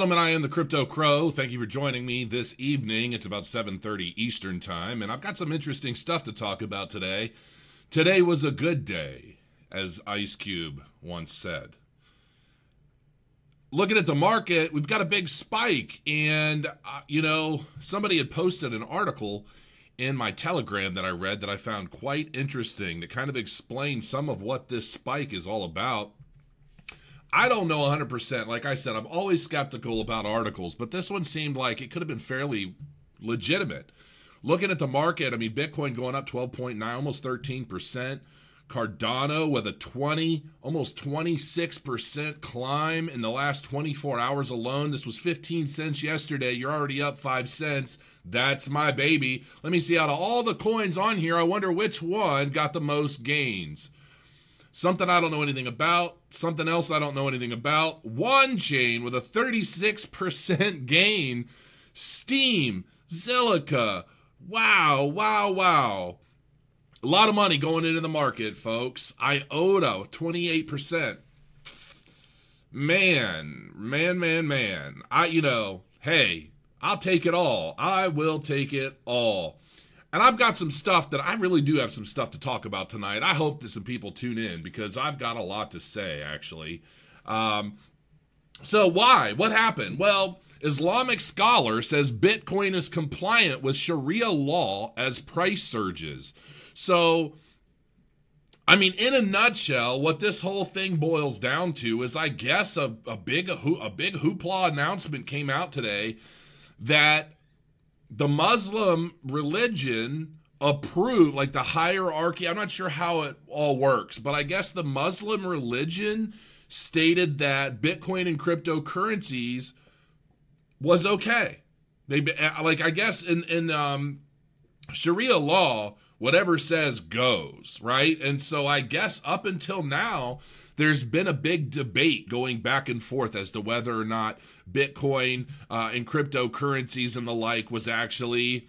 Gentlemen, I am the Crypto Crow. Thank you for joining me this evening. It's about 7:30 Eastern Time, and I've got some interesting stuff to talk about today. Today was a good day, as Ice Cube once said. Looking at the market, we've got a big spike, and uh, you know, somebody had posted an article in my Telegram that I read that I found quite interesting that kind of explained some of what this spike is all about. I don't know 100%. Like I said, I'm always skeptical about articles, but this one seemed like it could have been fairly legitimate. Looking at the market, I mean, Bitcoin going up 12.9, almost 13%. Cardano with a 20, almost 26% climb in the last 24 hours alone. This was 15 cents yesterday. You're already up 5 cents. That's my baby. Let me see out of all the coins on here, I wonder which one got the most gains. Something I don't know anything about, something else I don't know anything about. Wanchain with a 36% gain. Steem, Zilliqa. Wow, wow, wow. A lot of money going into the market, folks. IOTA, 28%. Man, man, man, man. I, you know, hey, I'll take it all. I will take it all. And I've got some stuff that I really do have some stuff to talk about tonight. I hope that some people tune in because I've got a lot to say, actually. Um, so, why? What happened? Well, Islamic scholar says Bitcoin is compliant with Sharia law as price surges. So, I mean, in a nutshell, what this whole thing boils down to is, I guess, a, a big a, a big hoopla announcement came out today that the Muslim religion approved, like the hierarchy. I'm not sure how it all works, but I guess the Muslim religion stated that Bitcoin and cryptocurrencies was okay. They like I guess in in um, Sharia law, whatever says goes, right? And so I guess up until now, there's been a big debate going back and forth as to whether or not Bitcoin uh, and cryptocurrencies and the like was actually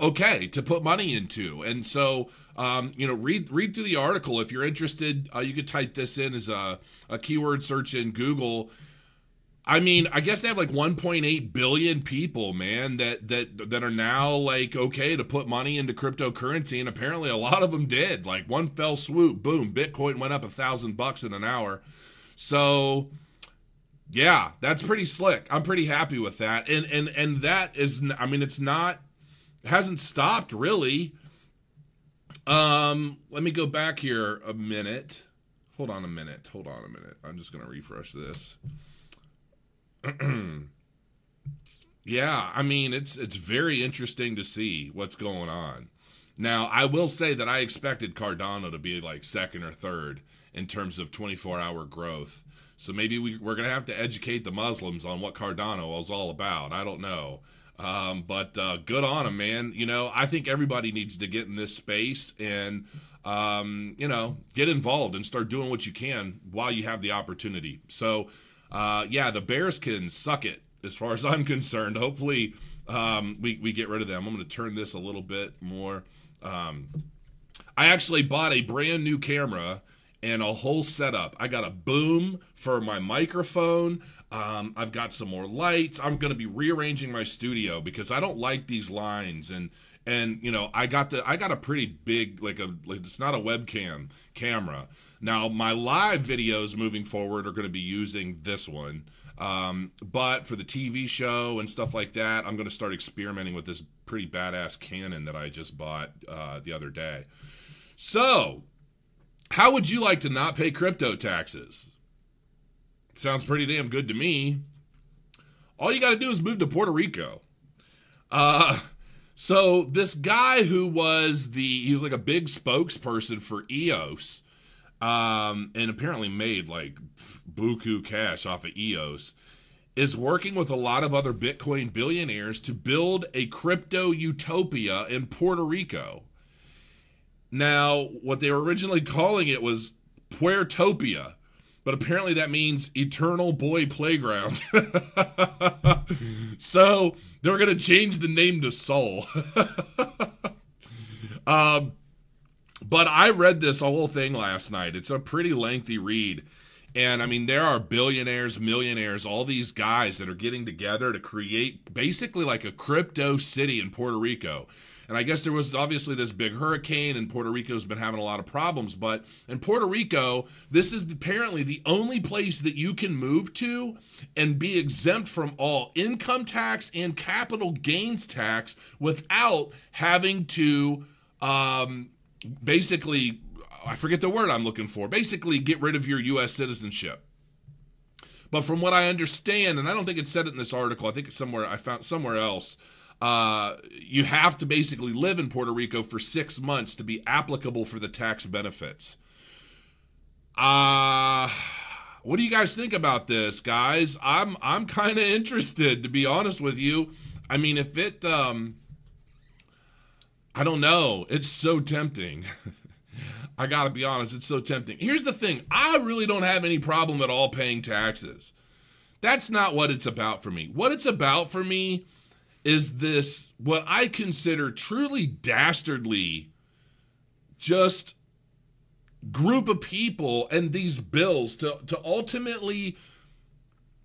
okay to put money into. And so, um, you know, read read through the article if you're interested. Uh, you could type this in as a, a keyword search in Google I mean, I guess they have like 1.8 billion people, man, that that that are now like okay to put money into cryptocurrency, and apparently a lot of them did. Like one fell swoop, boom, Bitcoin went up a thousand bucks in an hour. So, yeah, that's pretty slick. I'm pretty happy with that, and and and that is, I mean, it's not hasn't stopped really. Um, let me go back here a minute. Hold on a minute. Hold on a minute. I'm just gonna refresh this. yeah, I mean it's it's very interesting to see what's going on. Now, I will say that I expected Cardano to be like second or third in terms of 24-hour growth. So maybe we, we're going to have to educate the Muslims on what Cardano is all about. I don't know. Um, but uh, good on them, man. You know, I think everybody needs to get in this space and, um, you know, get involved and start doing what you can while you have the opportunity. So, uh, yeah, the Bears can suck it as far as I'm concerned. Hopefully, um, we, we get rid of them. I'm going to turn this a little bit more. Um, I actually bought a brand new camera and a whole setup. I got a boom for my microphone. Um, I've got some more lights. I'm going to be rearranging my studio because I don't like these lines and and you know I got the I got a pretty big like a like it's not a webcam camera. Now my live videos moving forward are going to be using this one. Um, but for the TV show and stuff like that, I'm going to start experimenting with this pretty badass Canon that I just bought uh, the other day. So, how would you like to not pay crypto taxes? Sounds pretty damn good to me. All you got to do is move to Puerto Rico. Uh, so this guy who was the he was like a big spokesperson for EOS, um, and apparently made like buku cash off of EOS, is working with a lot of other Bitcoin billionaires to build a crypto utopia in Puerto Rico. Now, what they were originally calling it was Puertopia, but apparently that means Eternal Boy Playground. so they're going to change the name to Sol. um, but I read this whole thing last night. It's a pretty lengthy read. And I mean, there are billionaires, millionaires, all these guys that are getting together to create basically like a crypto city in Puerto Rico. And I guess there was obviously this big hurricane, and Puerto Rico's been having a lot of problems. But in Puerto Rico, this is apparently the only place that you can move to and be exempt from all income tax and capital gains tax without having to um, basically, I forget the word I'm looking for, basically get rid of your U.S. citizenship. But from what I understand, and I don't think it said it in this article, I think it's somewhere I found somewhere else uh, you have to basically live in Puerto Rico for six months to be applicable for the tax benefits. Uh, what do you guys think about this, guys? I'm I'm kind of interested, to be honest with you. I mean, if it, um, I don't know, it's so tempting. I gotta be honest, it's so tempting. Here's the thing: I really don't have any problem at all paying taxes. That's not what it's about for me. What it's about for me is this what I consider truly dastardly just group of people and these bills to, to ultimately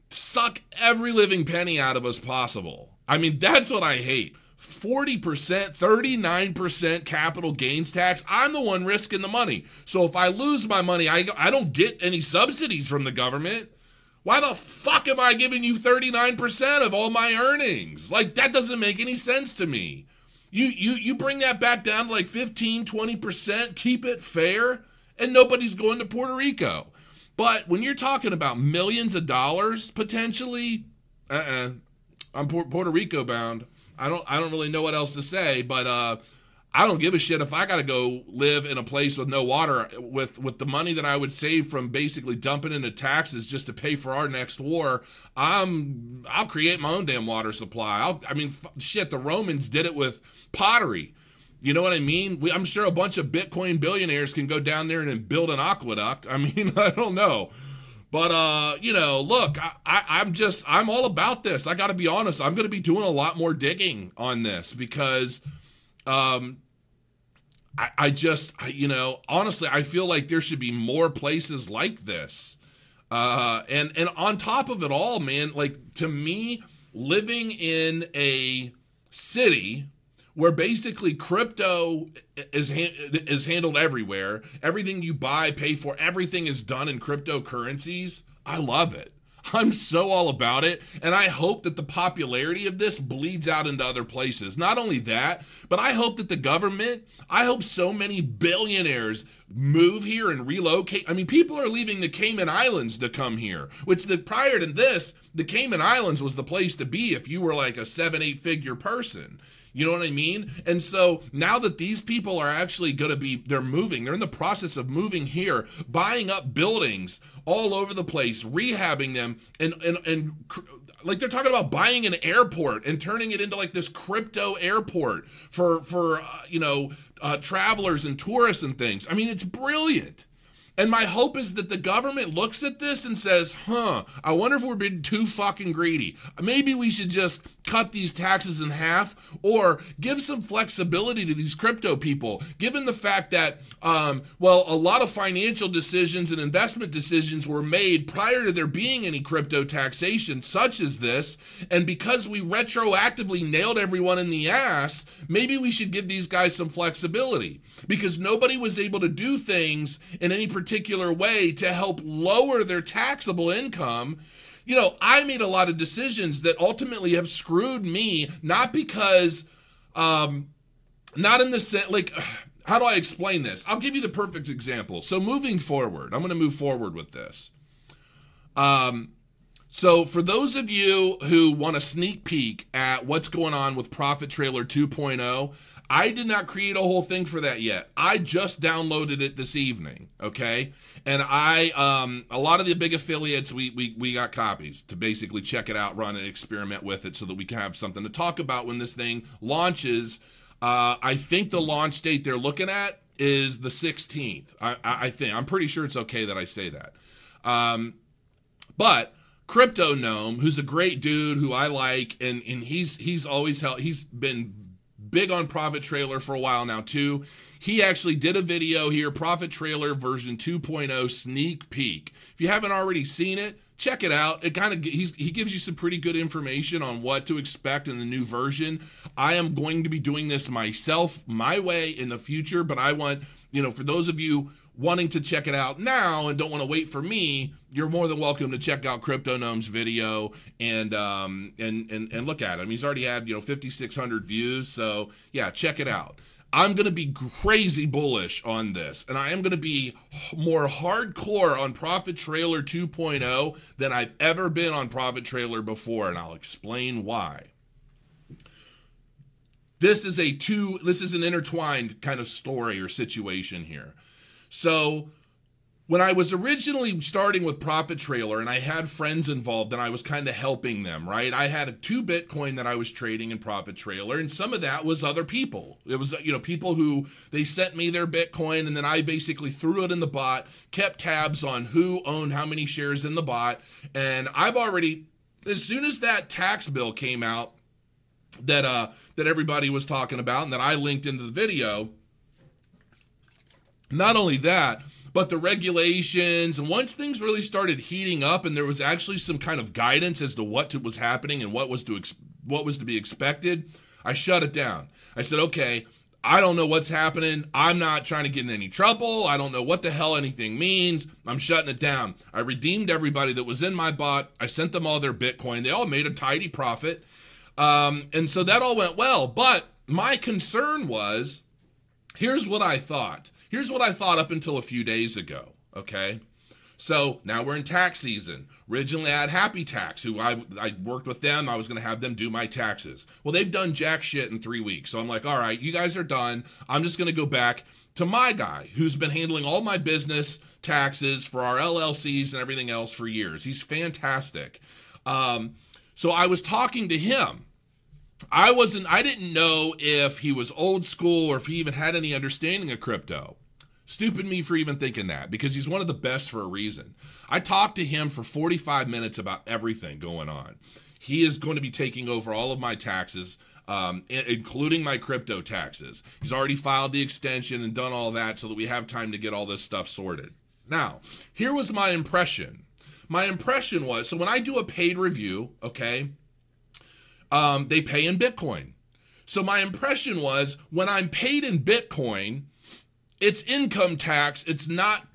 suck every living penny out of us possible. I mean, that's what I hate. 40%, 39% capital gains tax. I'm the one risking the money. So if I lose my money, I, I don't get any subsidies from the government. Why the fuck am I giving you 39% of all my earnings? Like that doesn't make any sense to me. You you you bring that back down to like 15, 20%, keep it fair, and nobody's going to Puerto Rico. But when you're talking about millions of dollars potentially, uh-uh. I'm Puerto Rico bound. I don't I don't really know what else to say, but uh I don't give a shit if I got to go live in a place with no water with with the money that I would save from basically dumping into taxes just to pay for our next war. I'm I'll create my own damn water supply. I'll, I mean, shit, the Romans did it with pottery. You know what I mean? We, I'm sure a bunch of Bitcoin billionaires can go down there and build an aqueduct. I mean, I don't know. But uh, you know, look, I, am just I'm all about this. I got to be honest. I'm going to be doing a lot more digging on this because um, I, I just, I, you know, honestly, I feel like there should be more places like this. Uh, and and on top of it all, man, like to me, living in a city where basically crypto is is handled everywhere, everything you buy, pay for, everything is done in cryptocurrencies. I love it. I'm so all about it. And I hope that the popularity of this bleeds out into other places. Not only that, but I hope that the government, I hope so many billionaires move here and relocate. I mean, people are leaving the Cayman Islands to come here, which the prior to this, the Cayman Islands was the place to be if you were like a seven, eight figure person. You know what I mean? And so now that these people are actually going to be, they're moving, they're in the process of moving here, buying up buildings all over the place, rehabbing them, and, and, and, like they're talking about buying an airport and turning it into like this crypto airport for for uh, you know uh, travelers and tourists and things. I mean, it's brilliant. And my hope is that the government looks at this and says, huh, I wonder if we're being too fucking greedy. Maybe we should just cut these taxes in half or give some flexibility to these crypto people, given the fact that, um, well, a lot of financial decisions and investment decisions were made prior to there being any crypto taxation, such as this. And because we retroactively nailed everyone in the ass, maybe we should give these guys some flexibility because nobody was able to do things in any particular particular way to help lower their taxable income you know, I made a lot of decisions that ultimately have screwed me, not because, um, not in the sense, like, how do I explain this? I'll give you the perfect example. So, moving forward, I'm going to move forward with this. Um, so, for those of you who want a sneak peek at what's going on with Profit Trailer 2.0, I did not create a whole thing for that yet. I just downloaded it this evening, okay? And I um a lot of the big affiliates we we we got copies to basically check it out, run and experiment with it so that we can have something to talk about when this thing launches. Uh I think the launch date they're looking at is the 16th. I I think I'm pretty sure it's okay that I say that. Um but Crypto Gnome, who's a great dude who I like, and and he's he's always held he's been big on Profit Trailer for a while now too. He actually did a video here, Profit Trailer version 2.0 sneak peek. If you haven't already seen it, check it out. It kind of he gives you some pretty good information on what to expect in the new version. I am going to be doing this myself, my way in the future, but I want you know for those of you wanting to check it out now and don't want to wait for me, you're more than welcome to check out Crypto Gnome's video and um and and and look at him. He's already had you know 5,600 views, so yeah, check it out. I'm going to be crazy bullish on this, and I am going to be more hardcore on Profit Trailer 2.0 than I've ever been on Profit Trailer before, and I'll explain why. This is a two, this is an intertwined kind of story or situation here. So when I was originally starting with Profit Trailer and I had friends involved and I was kind of helping them, right? I had a two Bitcoin that I was trading in Profit Trailer, and some of that was other people. It was, you know, people who they sent me their Bitcoin and then I basically threw it in the bot, kept tabs on who owned how many shares in the bot. And I've already, as soon as that tax bill came out that uh that everybody was talking about and that I linked into the video, not only that, but the regulations and once things really started heating up and there was actually some kind of guidance as to what was happening and what was to what was to be expected, I shut it down. I said, "Okay, I don't know what's happening. I'm not trying to get in any trouble. I don't know what the hell anything means. I'm shutting it down. I redeemed everybody that was in my bot. I sent them all their Bitcoin. They all made a tidy profit. Um, and so that all went well. But my concern was here's what I thought Here's what I thought up until a few days ago, okay? So now we're in tax season. Originally, I had Happy Tax, who I, I worked with them. I was going to have them do my taxes. Well, they've done jack shit in three weeks. So I'm like, all right, you guys are done. I'm just going to go back to my guy who's been handling all my business taxes for our LLCs and everything else for years. He's fantastic. Um, so I was talking to him I wasn't I didn't know if he was old school or if he even had any understanding of crypto. Stupid me for even thinking that because he's one of the best for a reason. I talked to him for 45 minutes about everything going on. He is going to be taking over all of my taxes, um, including my crypto taxes. He's already filed the extension and done all that so that we have time to get all this stuff sorted. Now, here was my impression. My impression was so when I do a paid review, okay, um, they pay in Bitcoin. So my impression was when I'm paid in Bitcoin, it's income tax, it's not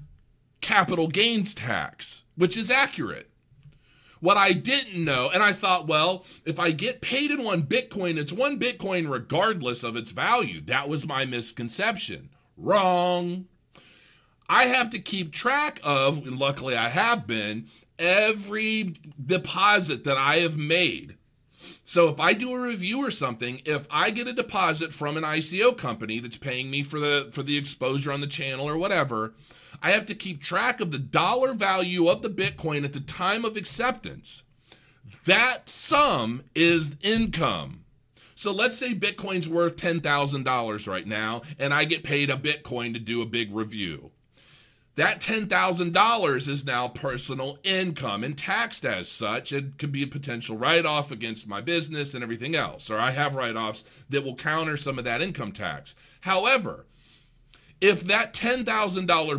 capital gains tax, which is accurate. What I didn't know, and I thought, well, if I get paid in one Bitcoin, it's one Bitcoin regardless of its value. That was my misconception. Wrong. I have to keep track of, and luckily I have been, every deposit that I have made so if I do a review or something, if I get a deposit from an ICO company that's paying me for the for the exposure on the channel or whatever, I have to keep track of the dollar value of the Bitcoin at the time of acceptance. That sum is income. So let's say Bitcoin's worth $10,000 right now and I get paid a Bitcoin to do a big review. That $10,000 is now personal income and taxed as such. It could be a potential write off against my business and everything else. Or I have write offs that will counter some of that income tax. However, if that $10,000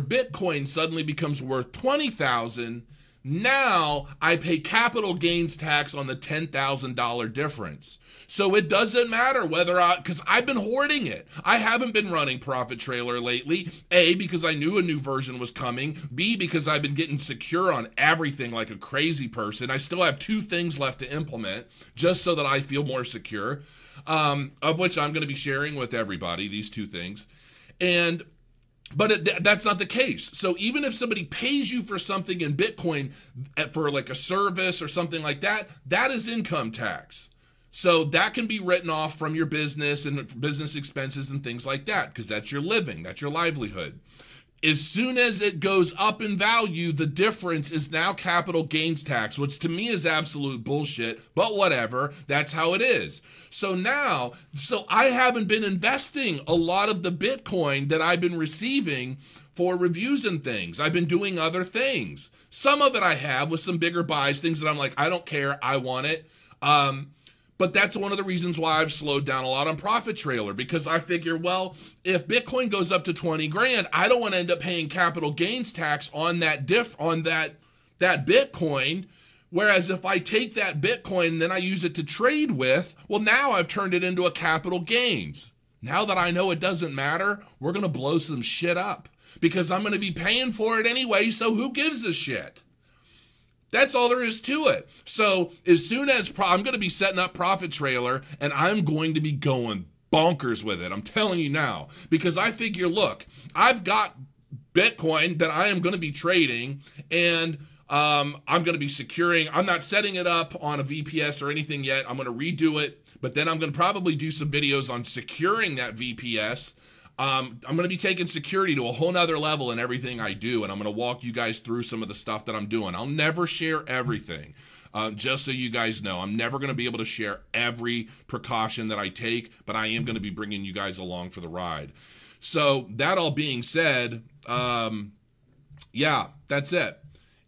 Bitcoin suddenly becomes worth 20,000, now I pay capital gains tax on the $10,000 difference. So it doesn't matter whether I, because I've been hoarding it. I haven't been running Profit Trailer lately. A, because I knew a new version was coming. B, because I've been getting secure on everything like a crazy person. I still have two things left to implement just so that I feel more secure, um, of which I'm going to be sharing with everybody, these two things. And but it, that's not the case. So even if somebody pays you for something in Bitcoin eh, for like a service or something like that, that is income tax. So that can be written off from your business and business expenses and things like that because that's your living, that's your livelihood as soon as it goes up in value, the difference is now capital gains tax, which to me is absolute bullshit, but whatever. That's how it is. So now, so I haven't been investing a lot of the Bitcoin that I've been receiving for reviews and things. I've been doing other things. Some of it I have with some bigger buys, things that I'm like, I don't care, I want it. Um, But that's one of the reasons why I've slowed down a lot on Profit Trailer because I figure, well, if Bitcoin goes up to 20 grand, I don't want to end up paying capital gains tax on that diff on that that Bitcoin. Whereas if I take that Bitcoin and then I use it to trade with, well, now I've turned it into a capital gains. Now that I know it doesn't matter, we're going to blow some shit up because I'm going to be paying for it anyway. So who gives a shit? That's all there is to it. So as soon as pro- I'm going to be setting up Profit Trailer and I'm going to be going bonkers with it. I'm telling you now because I figure, look, I've got Bitcoin that I am going to be trading and um, I'm going to be securing. I'm not setting it up on a VPS or anything yet. I'm going to redo it, but then I'm going to probably do some videos on securing that VPS um, I'm going to be taking security to a whole nother level in everything I do, and I'm going to walk you guys through some of the stuff that I'm doing. I'll never share everything. Uh, just so you guys know, I'm never going to be able to share every precaution that I take, but I am going to be bringing you guys along for the ride. So, that all being said, um, yeah, that's it.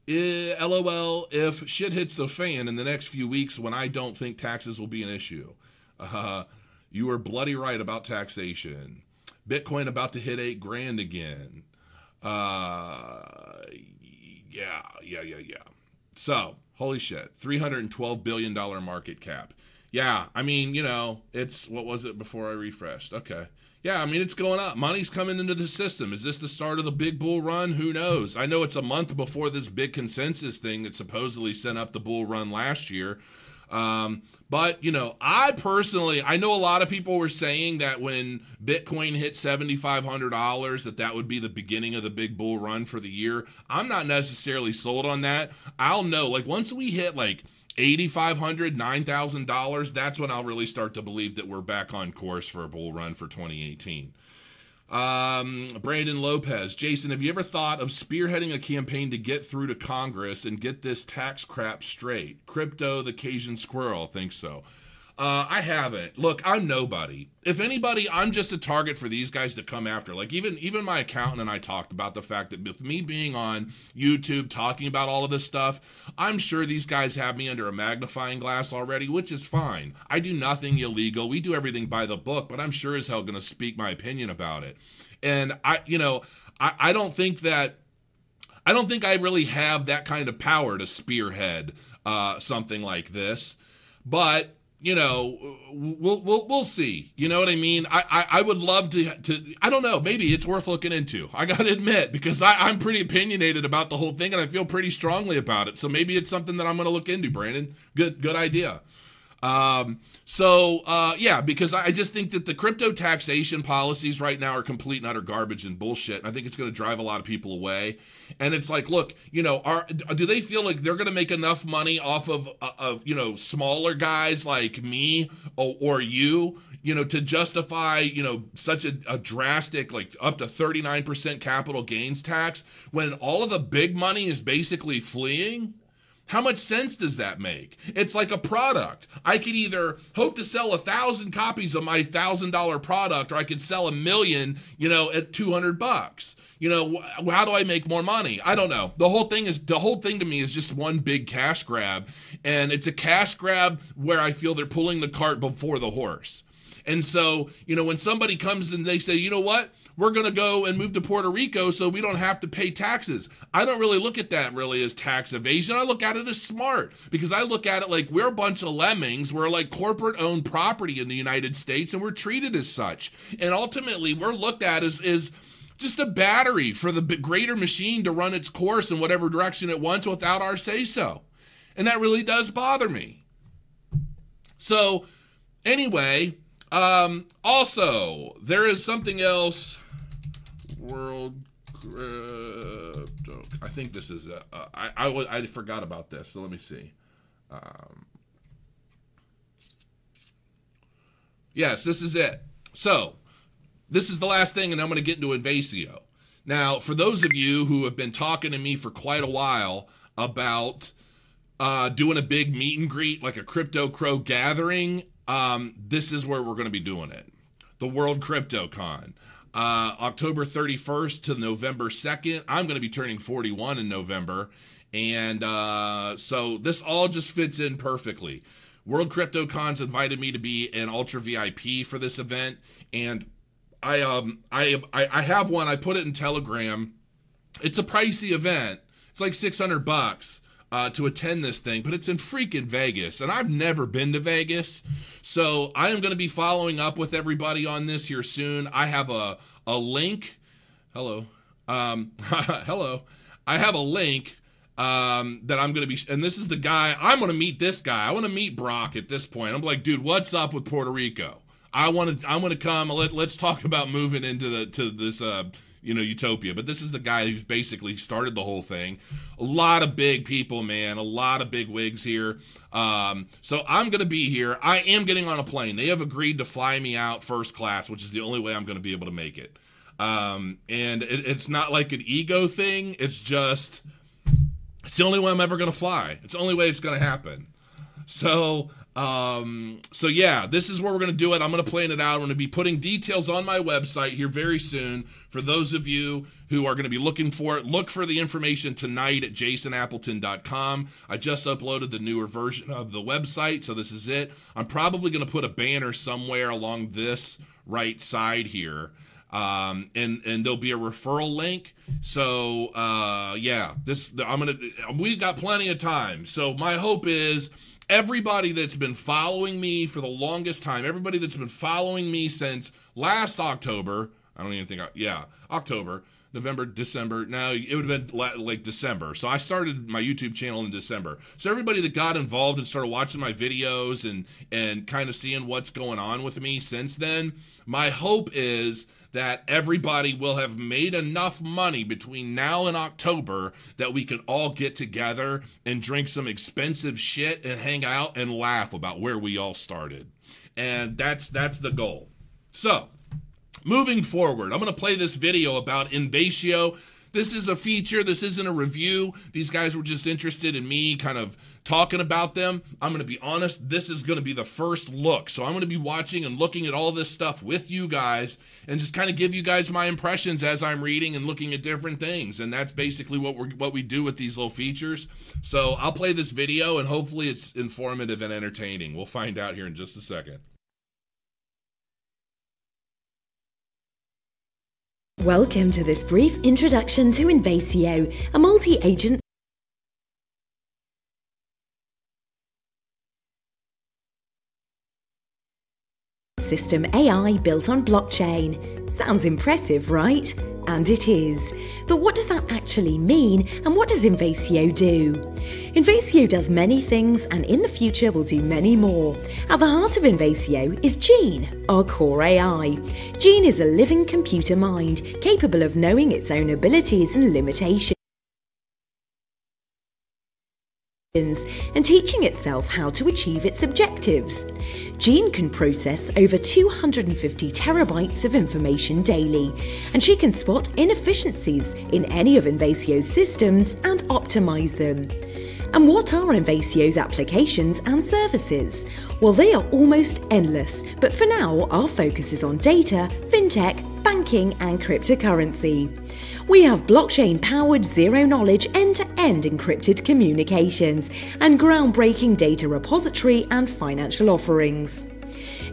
I, LOL, if shit hits the fan in the next few weeks when I don't think taxes will be an issue. Uh, you are bloody right about taxation. Bitcoin about to hit eight grand again. Uh, yeah, yeah, yeah, yeah. So, holy shit, $312 billion market cap. Yeah, I mean, you know, it's what was it before I refreshed? Okay. Yeah, I mean, it's going up. Money's coming into the system. Is this the start of the big bull run? Who knows? I know it's a month before this big consensus thing that supposedly sent up the bull run last year. Um, but you know, I personally, I know a lot of people were saying that when Bitcoin hit seventy five hundred dollars, that that would be the beginning of the big bull run for the year. I'm not necessarily sold on that. I'll know, like once we hit like. $8,500, $9,000, that's when I'll really start to believe that we're back on course for a bull run for 2018. Um, Brandon Lopez, Jason, have you ever thought of spearheading a campaign to get through to Congress and get this tax crap straight? Crypto, the Cajun squirrel, think so. Uh, I haven't. Look, I'm nobody. If anybody, I'm just a target for these guys to come after. Like even even my accountant and I talked about the fact that with me being on YouTube talking about all of this stuff, I'm sure these guys have me under a magnifying glass already, which is fine. I do nothing illegal. We do everything by the book, but I'm sure as hell going to speak my opinion about it. And I, you know, I, I don't think that. I don't think I really have that kind of power to spearhead uh, something like this, but you know, we'll we'll we'll see. You know what I mean? I I, I would love to to. I don't know. Maybe it's worth looking into. I got to admit because I I'm pretty opinionated about the whole thing and I feel pretty strongly about it. So maybe it's something that I'm to look into. Brandon, good good idea. Um, so uh, yeah, because I just think that the crypto taxation policies right now are complete and utter garbage and bullshit. And I think it's going to drive a lot of people away. And it's like, look, you know, are do they feel like they're going to make enough money off of uh, of you know smaller guys like me or, or you? you know, to justify, you know, such a, a, drastic, like up to 39% capital gains tax when all of the big money is basically fleeing? How much sense does that make? It's like a product. I could either hope to sell a thousand copies of my thousand dollar product, or I could sell a million, you know, at 200 bucks. You know, how do I make more money? I don't know. The whole thing is, the whole thing to me is just one big cash grab. And it's a cash grab where I feel they're pulling the cart before the horse. And so, you know, when somebody comes and they say, you know what, we're going to go and move to Puerto Rico so we don't have to pay taxes. I don't really look at that really as tax evasion. I look at it as smart because I look at it like we're a bunch of lemmings. We're like corporate owned property in the United States and we're treated as such. And ultimately, we're looked at as, as just a battery for the greater machine to run its course in whatever direction it wants without our say so. And that really does bother me. So, anyway, um, also, there is something else. World crypto. I think this is. A, uh, I, I I forgot about this. So let me see. Um, yes, this is it. So this is the last thing, and I'm going to get into Invacio. Now, for those of you who have been talking to me for quite a while about uh, doing a big meet and greet, like a crypto crow gathering um, this is where we're going to be doing it. The World Crypto Con. Uh, October 31st to November 2nd. I'm going to be turning 41 in November. And uh, so this all just fits in perfectly. World CryptoCons invited me to be an Ultra VIP for this event, and I um I I have one. I put it in Telegram. It's a pricey event. It's like 600 bucks uh, to attend this thing, but it's in freaking Vegas, and I've never been to Vegas, so I am going to be following up with everybody on this here soon. I have a a link. Hello, um, hello. I have a link um, that I'm going to be, and this is the guy. I'm going to meet this guy. I want to meet Brock at this point. I'm like, dude, what's up with Puerto Rico? I want to. I want to come. Let Let's talk about moving into the to this. Uh, you know, Utopia. But this is the guy who's basically started the whole thing. A lot of big people, man. A lot of big wigs here. Um, so I'm going to be here. I am getting on a plane. They have agreed to fly me out first class, which is the only way I'm going to be able to make it. Um, and it, it's not like an ego thing. It's just, it's the only way I'm ever going to fly. It's the only way it's going to happen. So um, so yeah, this is where we're going to do it. I'm going to plan it out. I'm going to be putting details on my website here very soon. For those of you who are going to be looking for it, look for the information tonight at jasonappleton.com. I just uploaded the newer version of the website, so this is it. I'm probably going to put a banner somewhere along this right side here. Um, and and there'll be a referral link. So uh, yeah, this I'm gonna we've got plenty of time. So my hope is everybody that's been following me for the longest time, everybody that's been following me since last October, I don't even think, I, yeah, October, November, December. Now it would have been like December. So I started my YouTube channel in December. So everybody that got involved and started watching my videos and and kind of seeing what's going on with me since then, my hope is that everybody will have made enough money between now and October that we can all get together and drink some expensive shit and hang out and laugh about where we all started. And that's that's the goal. So, moving forward, I'm going to play this video about Invacio this is a feature. This isn't a review. These guys were just interested in me kind of talking about them. I'm going to be honest. This is going to be the first look. So I'm going to be watching and looking at all this stuff with you guys and just kind of give you guys my impressions as I'm reading and looking at different things. And that's basically what we're what we do with these little features. So I'll play this video and hopefully it's informative and entertaining. We'll find out here in just a second. Welcome to this brief introduction to Invacio, a multi-agent system AI built on blockchain. Sounds impressive, right? And it is. But what does that actually mean, and what does Invacio do? Invacio does many things, and in the future will do many more. At the heart of Invacio is Gene, our core AI. Gene is a living computer mind, capable of knowing its own abilities and limitations. And teaching itself how to achieve its objectives. Gene can process over 250 terabytes of information daily, and she can spot inefficiencies in any of Invacio's systems and optimize them. And what are Invacio's applications and services? Well, they are almost endless, but for now, our focus is on data, fintech, banking, and cryptocurrency. We have blockchain powered zero knowledge end to end encrypted communications and groundbreaking data repository and financial offerings.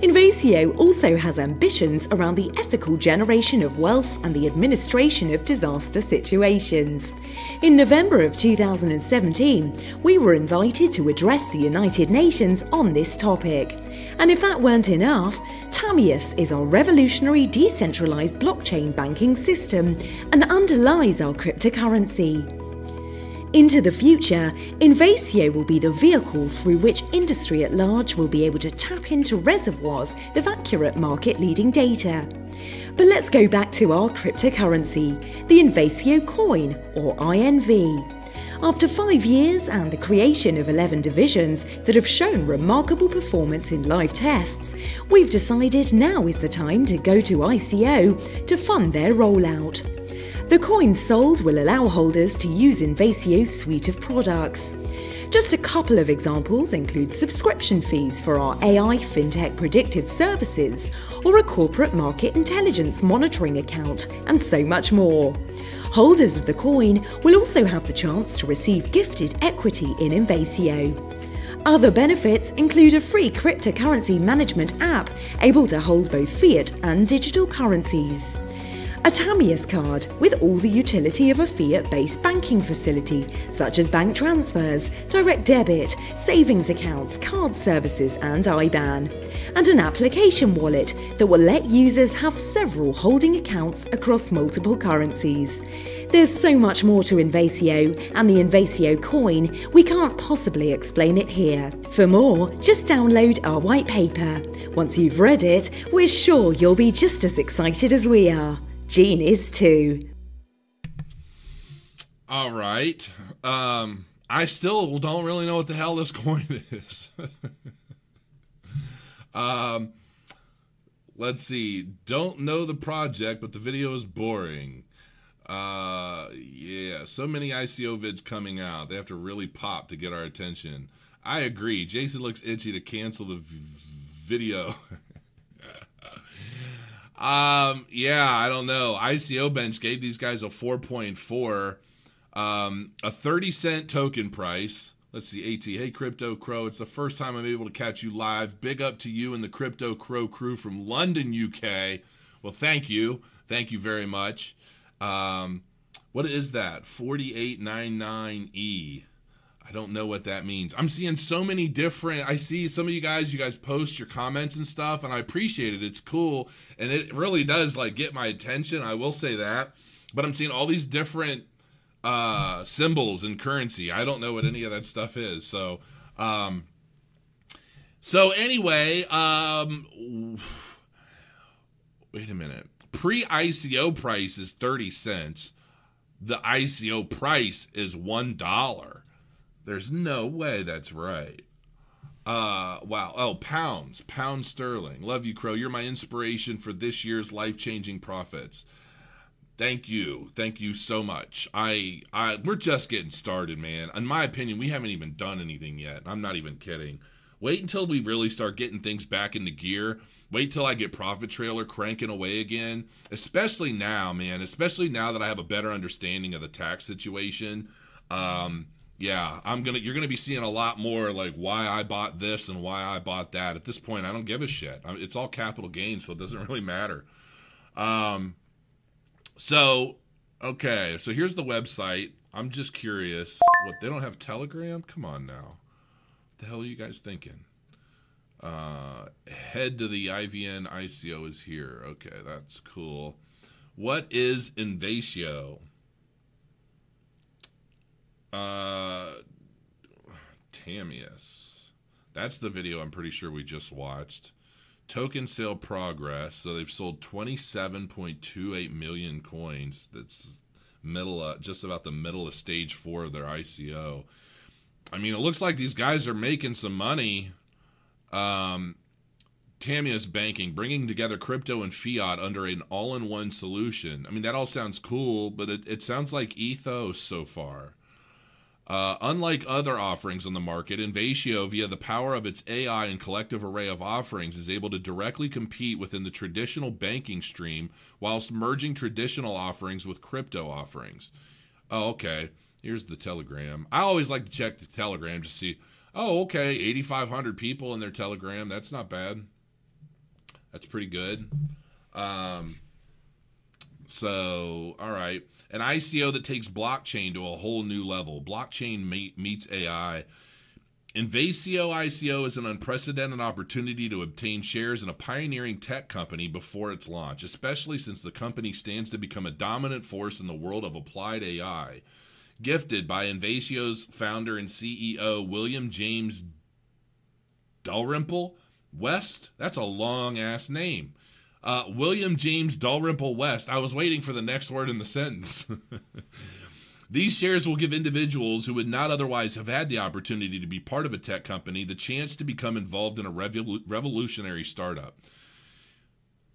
Invacio also has ambitions around the ethical generation of wealth and the administration of disaster situations. In November of 2017, we were invited to address the United Nations on this topic. And if that weren't enough, Tamias is our revolutionary decentralized blockchain banking system and underlies our cryptocurrency. Into the future, Invacio will be the vehicle through which industry at large will be able to tap into reservoirs of accurate market leading data. But let's go back to our cryptocurrency, the Invacio coin, or INV. After five years and the creation of 11 divisions that have shown remarkable performance in live tests, we've decided now is the time to go to ICO to fund their rollout. The coins sold will allow holders to use Invacio's suite of products. Just a couple of examples include subscription fees for our AI FinTech predictive services, or a corporate market intelligence monitoring account, and so much more. Holders of the coin will also have the chance to receive gifted equity in Invacio. Other benefits include a free cryptocurrency management app able to hold both fiat and digital currencies. A Tamias card with all the utility of a fiat based banking facility, such as bank transfers, direct debit, savings accounts, card services, and IBAN. And an application wallet that will let users have several holding accounts across multiple currencies. There's so much more to Invacio and the Invacio coin, we can't possibly explain it here. For more, just download our white paper. Once you've read it, we're sure you'll be just as excited as we are. Gene is too. All right. Um, I still don't really know what the hell this coin is. um, let's see. Don't know the project, but the video is boring. Uh, yeah, so many ICO vids coming out. They have to really pop to get our attention. I agree. Jason looks itchy to cancel the v- video. Um, yeah, I don't know. ICO Bench gave these guys a 4.4, um, a 30 cent token price. Let's see, AT. Hey, Crypto Crow. It's the first time I'm able to catch you live. Big up to you and the Crypto Crow crew from London, UK. Well, thank you. Thank you very much. Um, what is that? 4899E. I don't know what that means. I'm seeing so many different. I see some of you guys. You guys post your comments and stuff, and I appreciate it. It's cool, and it really does like get my attention. I will say that. But I'm seeing all these different uh, symbols and currency. I don't know what any of that stuff is. So, um, so anyway, um, wait a minute. Pre ICO price is thirty cents. The ICO price is one dollar. There's no way that's right. Uh, wow. Oh, pounds, pound sterling. Love you, Crow. You're my inspiration for this year's life changing profits. Thank you. Thank you so much. I, I, we're just getting started, man. In my opinion, we haven't even done anything yet. I'm not even kidding. Wait until we really start getting things back into gear. Wait till I get Profit Trailer cranking away again. Especially now, man. Especially now that I have a better understanding of the tax situation. Um, yeah, I'm gonna you're gonna be seeing a lot more like why I bought this and why I bought that. At this point, I don't give a shit. It's all capital gain, so it doesn't really matter. Um, so okay, so here's the website. I'm just curious. What they don't have Telegram? Come on now. What the hell are you guys thinking? Uh, head to the IVN ICO is here. Okay, that's cool. What is Invacio? Uh, Tamias. That's the video I'm pretty sure we just watched. Token sale progress. So they've sold 27.28 million coins. That's middle, uh, just about the middle of stage four of their ICO. I mean, it looks like these guys are making some money. Um, Banking, bringing together crypto and fiat under an all in one solution. I mean, that all sounds cool, but it, it sounds like ethos so far. Uh, unlike other offerings on the market, Invacio, via the power of its AI and collective array of offerings, is able to directly compete within the traditional banking stream whilst merging traditional offerings with crypto offerings. Oh, okay. Here's the Telegram. I always like to check the Telegram to see, oh, okay, 8,500 people in their Telegram. That's not bad. That's pretty good. Um, so, all right an ICO that takes blockchain to a whole new level. Blockchain meets AI. Invacio ICO is an unprecedented opportunity to obtain shares in a pioneering tech company before its launch, especially since the company stands to become a dominant force in the world of applied AI. Gifted by Invacio's founder and CEO, William James Dalrymple West. That's a long ass name. Uh, William James Dalrymple West. I was waiting for the next word in the sentence. These shares will give individuals who would not otherwise have had the opportunity to be part of a tech company the chance to become involved in a revolu- revolutionary startup.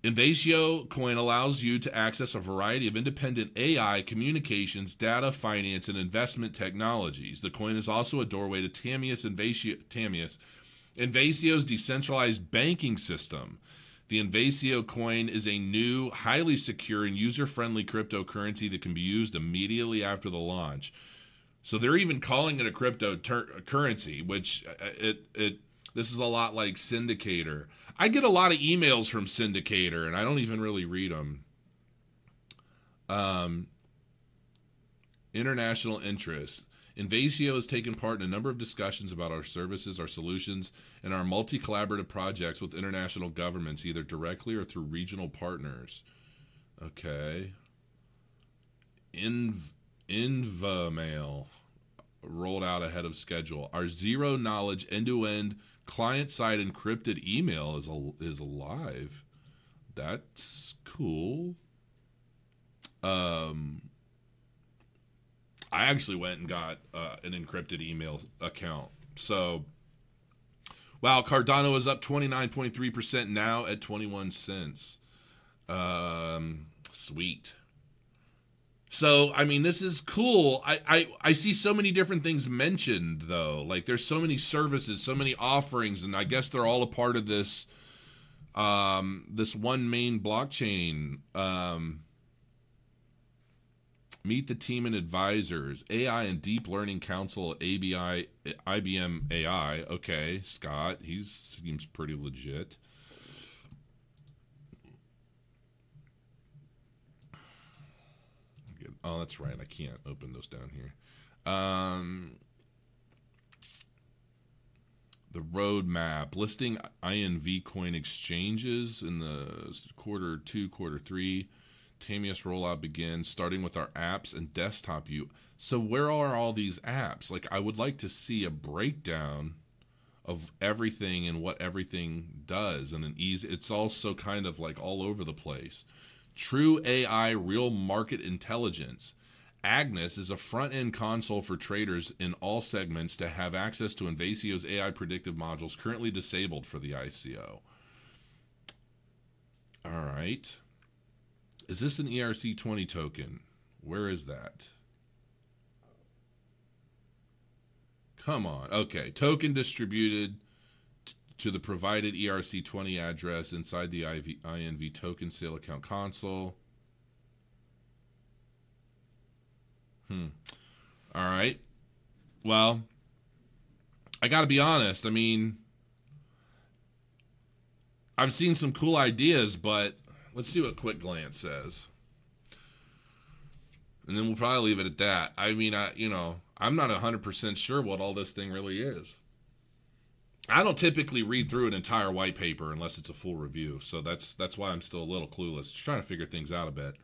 Invacio Coin allows you to access a variety of independent AI, communications, data, finance, and investment technologies. The coin is also a doorway to Tamias Invacio, Tamias, Invacio's decentralized banking system the Invacio coin is a new, highly secure, and user friendly cryptocurrency that can be used immediately after the launch. So they're even calling it a cryptocurrency, which uh, it it this is a lot like Syndicator. I get a lot of emails from Syndicator, and I don't even really read them. Um, international interest. Invacio has taken part in a number of discussions about our services, our solutions, and our multi collaborative projects with international governments, either directly or through regional partners. Okay. Inv- InvaMail rolled out ahead of schedule. Our zero knowledge end to end client side encrypted email is is alive. That's cool. Um, I actually went and got uh, an encrypted email account. So, wow, Cardano is up 29.3% now at 21 cents. Um, sweet. So, I mean, this is cool. I, I, I see so many different things mentioned, though. Like, there's so many services, so many offerings, and I guess they're all a part of this um, this one main blockchain. Um, Meet the team and advisors. AI and Deep Learning Council, ABI, IBM AI. Okay, Scott, he seems pretty legit. Oh, that's right. I can't open those down here. Um, the roadmap listing INV coin exchanges in the quarter two, quarter three. Tamias rollout begins, starting with our apps and desktop view. So where are all these apps? Like I would like to see a breakdown of everything and what everything does and an easy it's also kind of like all over the place. True AI real market intelligence. Agnes is a front end console for traders in all segments to have access to Invacio's AI predictive modules currently disabled for the ICO. All right. Is this an ERC20 token? Where is that? Come on. Okay. Token distributed to the provided ERC20 address inside the IV, INV token sale account console. Hmm. All right. Well, I got to be honest. I mean, I've seen some cool ideas, but Let's see what Quick Glance says. And then we'll probably leave it at that. I mean, I you know, I'm not 100% sure what all this thing really is. I don't typically read through an entire white paper unless it's a full review. So that's that's why I'm still a little clueless. Just trying to figure things out a bit.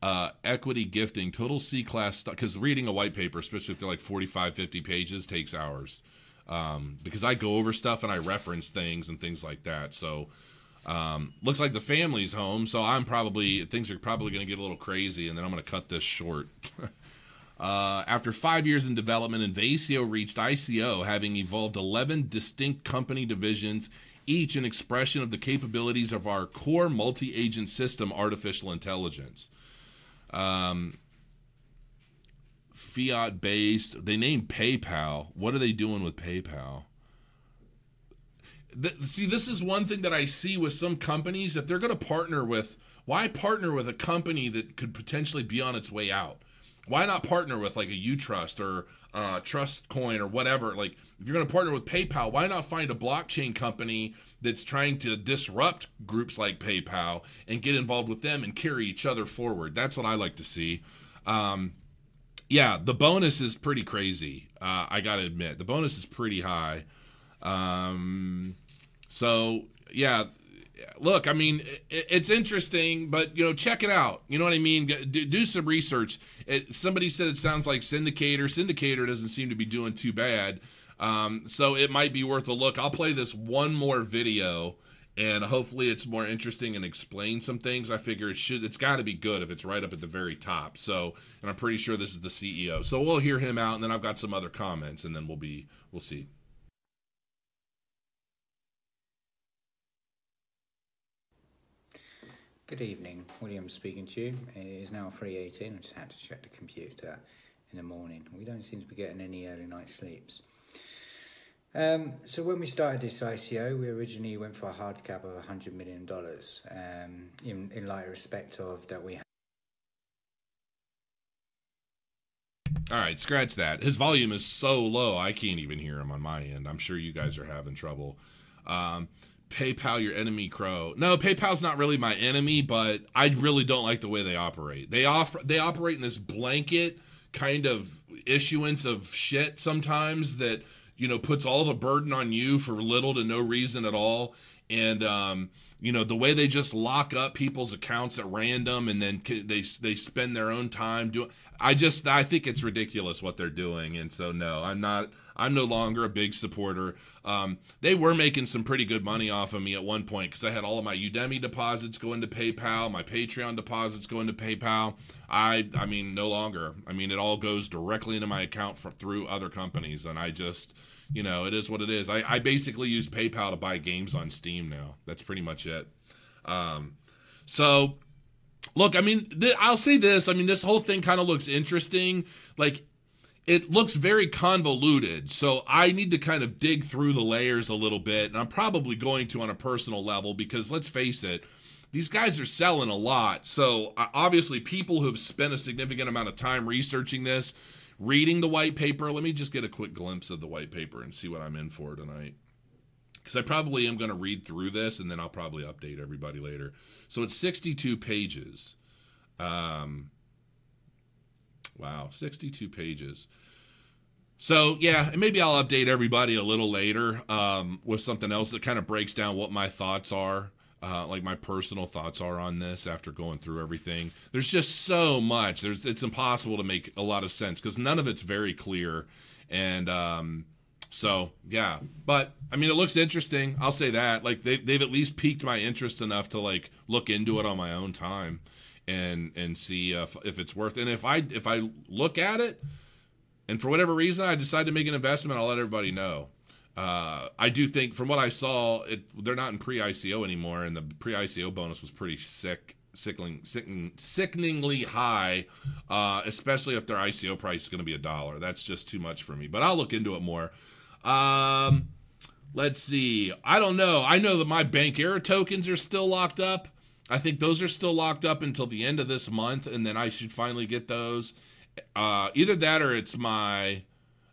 Uh, equity gifting, total C class stuff. Because reading a white paper, especially if they're like 45, 50 pages, takes hours. Um, because I go over stuff and I reference things and things like that. So um, looks like the family's home, so I'm probably things are probably going to get a little crazy, and then I'm going to cut this short. uh, after five years in development, Invacio reached ICO, having evolved 11 distinct company divisions, each an expression of the capabilities of our core multi-agent system, artificial intelligence. Um, fiat-based. They named PayPal. What are they doing with PayPal? Th- see this is one thing that i see with some companies if they're going to partner with why partner with a company that could potentially be on its way out? Why not partner with like a utrust or uh, trust coin or whatever? Like if you're going to partner with paypal why not find a blockchain company that's trying to disrupt groups like paypal and get involved with them and carry each other forward? That's what i like to see. Um, yeah the bonus is pretty crazy uh, i gotta admit. The bonus is pretty high. Um, so yeah, look, I mean, it's interesting, but you know, check it out. You know what I mean? Do, do some research. It, somebody said it sounds like Syndicator. Syndicator doesn't seem to be doing too bad. Um, so it might be worth a look. I'll play this one more video and hopefully it's more interesting and explain some things. I figure it should it's got to be good if it's right up at the very top. So, and I'm pretty sure this is the CEO. So we'll hear him out and then I've got some other comments and then we'll be we'll see. Good evening, William speaking to you. It is now 3.18, I just had to check the computer in the morning. We don't seem to be getting any early night sleeps. Um, so when we started this ICO, we originally went for a hard cap of $100 million um, in, in light of respect of that we All right, scratch that. His volume is so low, I can't even hear him on my end. I'm sure you guys are having trouble. Um, PayPal your enemy, Crow. No, PayPal's not really my enemy, but I really don't like the way they operate. They offer they operate in this blanket kind of issuance of shit sometimes that you know puts all the burden on you for little to no reason at all and um, you know the way they just lock up people's accounts at random and then they they spend their own time doing i just i think it's ridiculous what they're doing and so no i'm not i'm no longer a big supporter um, they were making some pretty good money off of me at one point because i had all of my udemy deposits going to paypal my patreon deposits going to paypal i i mean no longer i mean it all goes directly into my account through other companies and i just you know, it is what it is. I, I basically use PayPal to buy games on Steam now. That's pretty much it. Um, so, look, I mean, th- I'll say this. I mean, this whole thing kind of looks interesting. Like, it looks very convoluted. So I need to kind of dig through the layers a little bit. And I'm probably going to on a personal level because let's face it, these guys are selling a lot. So obviously, people who've spent a significant amount of time researching this reading the white paper. Let me just get a quick glimpse of the white paper and see what I'm in for tonight. Because I probably am going to read through this and then I'll probably update everybody later. So it's 62 pages. Um, wow, 62 pages. So yeah, and maybe I'll update everybody a little later um, with something else that kind of breaks down what my thoughts are uh, like my personal thoughts are on this after going through everything. There's just so much. There's it's impossible to make a lot of sense because none of it's very clear, and um, so yeah. But I mean, it looks interesting. I'll say that. Like they they've at least piqued my interest enough to like look into it on my own time, and and see if if it's worth. It. And if I if I look at it, and for whatever reason I decide to make an investment, I'll let everybody know. Uh, I do think, from what I saw, it they're not in pre-ICO anymore, and the pre-ICO bonus was pretty sick, sickling, sickening, sickeningly high, uh, especially if their ICO price is going to be a dollar. That's just too much for me. But I'll look into it more. Um, let's see. I don't know. I know that my Bankera tokens are still locked up. I think those are still locked up until the end of this month, and then I should finally get those. Uh, either that or it's my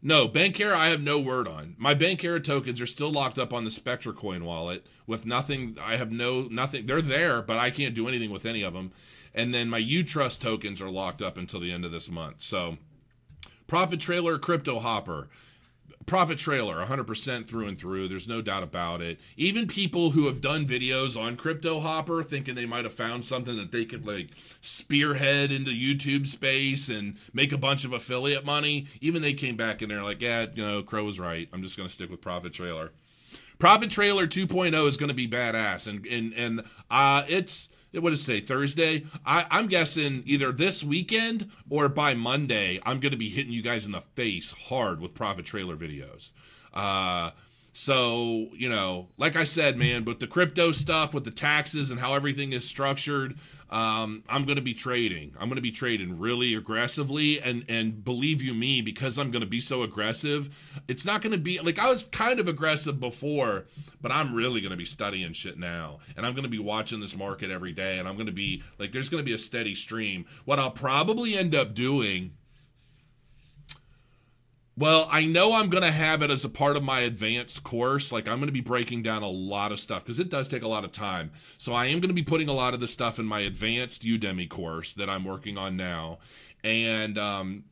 no, Bankera I have no word on. My Bankera tokens are still locked up on the SpectroCoin wallet with nothing. I have no nothing. They're there, but I can't do anything with any of them. And then my Utrust tokens are locked up until the end of this month. So, Profit Trailer Crypto Hopper profit trailer 100% through and through. There's no doubt about it. Even people who have done videos on crypto hopper thinking they might have found something that they could like spearhead into youtube space and make a bunch of affiliate money even they came back and they're like yeah you know crow was right. I'm just going to stick with profit trailer. Profit trailer 2.0 is going to be badass. And and and uh it's what is today thursday? I, i'm guessing either this weekend or by monday i'm going to be hitting you guys in the face hard with profit trailer videos. Uh, so you know like i said man but the crypto stuff with the taxes and how everything is structured um, I'm going to be trading. I'm going to be trading really aggressively, and and believe you me, because I'm going to be so aggressive, it's not going to be like I was kind of aggressive before, but I'm really going to be studying shit now, and I'm going to be watching this market every day, and I'm going to be like, there's going to be a steady stream. What I'll probably end up doing well, I know I'm going to have it as a part of my advanced course. Like, I'm going to be breaking down a lot of stuff because it does take a lot of time. So, I am going to be putting a lot of the stuff in my advanced Udemy course that I'm working on now. And, um,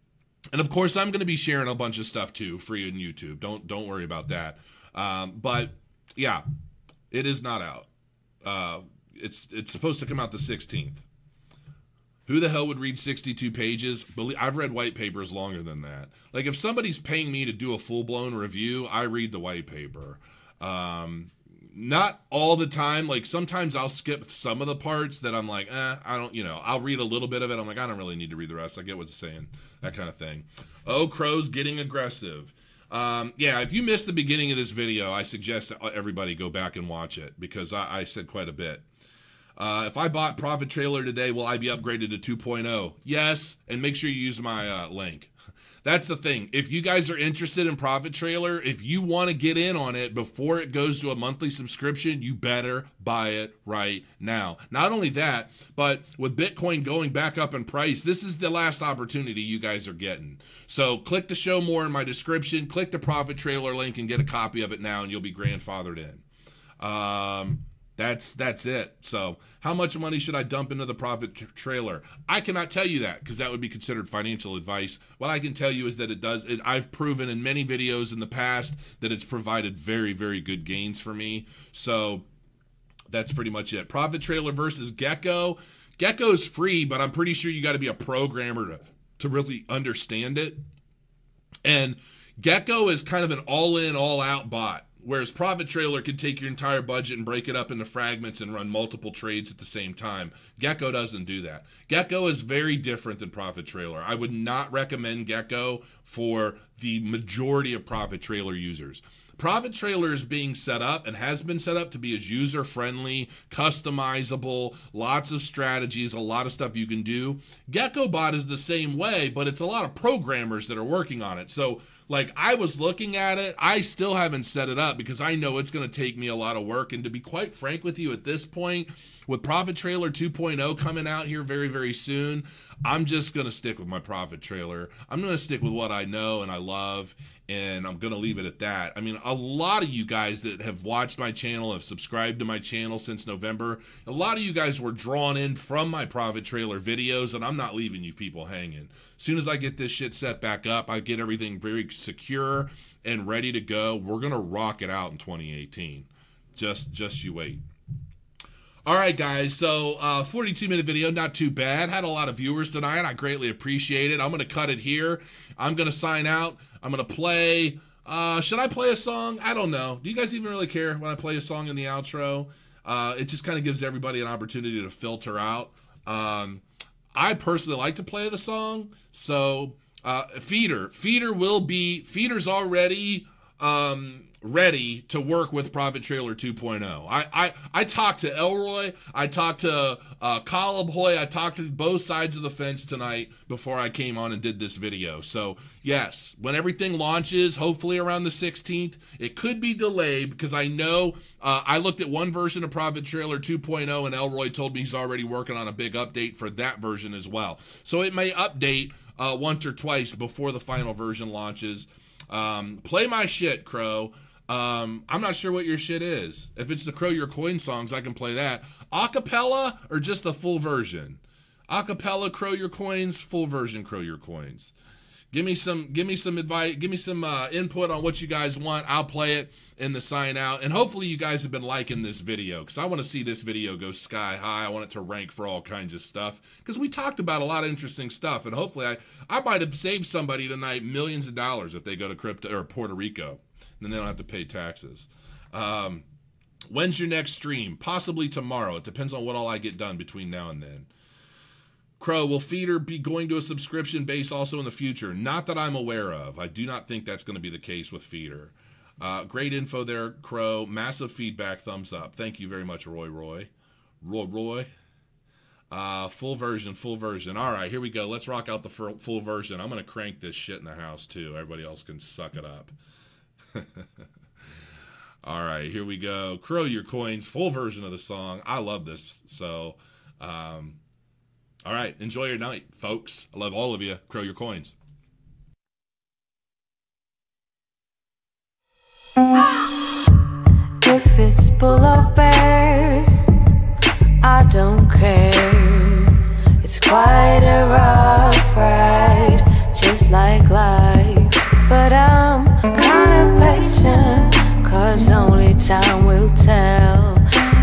and of course, I'm going to be sharing a bunch of stuff too, free on YouTube. Don't don't worry about that. Um, but yeah, it is not out. Uh, it's it's supposed to come out the 16th. Who the hell would read 62 pages? I've read white papers longer than that. Like if somebody's paying me to do a full blown review, I read the white paper. Um, not all the time. Like sometimes I'll skip some of the parts that I'm like, eh, I don't, you know, I'll read a little bit of it. I'm like, I don't really need to read the rest. I get what it's saying, that kind of thing. Oh, Crow's getting aggressive. Um, yeah, if you missed the beginning of this video, I suggest everybody go back and watch it because I, I said quite a bit. Uh, if I bought Profit Trailer today, will I be upgraded to 2.0? Yes, and make sure you use my uh, link. That's the thing. If you guys are interested in Profit Trailer, if you want to get in on it before it goes to a monthly subscription, you better buy it right now. Not only that, but with Bitcoin going back up in price, this is the last opportunity you guys are getting. So click the show more in my description, click the Profit Trailer link and get a copy of it now, and you'll be grandfathered in. Um, that's that's it. So, how much money should I dump into the profit t- trailer? I cannot tell you that because that would be considered financial advice. What I can tell you is that it does. It, I've proven in many videos in the past that it's provided very very good gains for me. So, that's pretty much it. Profit trailer versus Gekko. Gekko's free, but I'm pretty sure you got to be a programmer to, to really understand it. And Gekko is kind of an all in, all out bot. Whereas Profit Trailer can take your entire budget and break it up into fragments and run multiple trades at the same time. Gekko doesn't do that. Gekko is very different than Profit Trailer. I would not recommend Gekko for the majority of Profit Trailer users. Profit Trailer is being set up and has been set up to be as user friendly, customizable, lots of strategies, a lot of stuff you can do. GekkoBot is the same way, but it's a lot of programmers that are working on it. So, like, I was looking at it, I still haven't set it up because I know it's going to take me a lot of work. And to be quite frank with you, at this point, with Profit Trailer 2.0 coming out here very, very soon, I'm just going to stick with my Profit Trailer. I'm going to stick with what I know and I love, and I'm going to leave it at that. I mean, a lot of you guys that have watched my channel, have subscribed to my channel since November, a lot of you guys were drawn in from my Profit Trailer videos, and I'm not leaving you people hanging. As soon as I get this shit set back up, I get everything very secure and ready to go. We're going to rock it out in 2018. Just, just you wait. All right, guys. So, uh, 42 minute video, not too bad. Had a lot of viewers tonight. I greatly appreciate it. I'm going to cut it here. I'm going to sign out. I'm going to play. Uh, should I play a song? I don't know. Do you guys even really care when I play a song in the outro? Uh, it just kind of gives everybody an opportunity to filter out. Um, I personally like to play the song. So, uh, Feeder. Feeder will be. Feeder's already. Um, ready to work with Profit Trailer 2.0. I I, I talked to Elroy, I talked to uh, I talked to both sides of the fence tonight before I came on and did this video. So yes, when everything launches, hopefully around the 16th, it could be delayed because I know uh, I looked at one version of Profit Trailer 2.0 and Elroy told me he's already working on a big update for that version as well. So it may update uh, once or twice before the final version launches. Um, play my shit, Crow. Um, I'm not sure what your shit is. If it's the Crow Your Coin songs, I can play that. Acapella or just the full version? Acapella Crow Your Coins, full version Crow Your Coins. Give me some give me some advice, give me some uh, input on what you guys want. I'll play it in the sign out. And hopefully you guys have been liking this video cuz I want to see this video go sky high. I want it to rank for all kinds of stuff cuz we talked about a lot of interesting stuff and hopefully I I might have saved somebody tonight millions of dollars if they go to crypto or Puerto Rico then they don't have to pay taxes. Um, when's your next stream? Possibly tomorrow. It depends on what all I get done between now and then. Crow, will Feeder be going to a subscription base also in the future? Not that I'm aware of. I do not think that's going to be the case with Feeder. Uh, great info there, Crow. Massive feedback. Thumbs up. Thank you very much, Roy Roy. Roy Roy. Uh, full version, full version. All right, here we go. Let's rock out the full version. I'm going to crank this shit in the house too. Everybody else can suck it up. All right, here we go. Crow Your Coins, full version of the song. I love this. So, um, all right, enjoy your night, folks. I love all of you. Crow Your Coins. If it's bull or bear, I don't care. It's quite a rough ride, just like life. But I'm patient, cause only time will tell.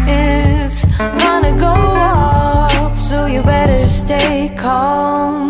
It's gonna go up, so you better stay calm.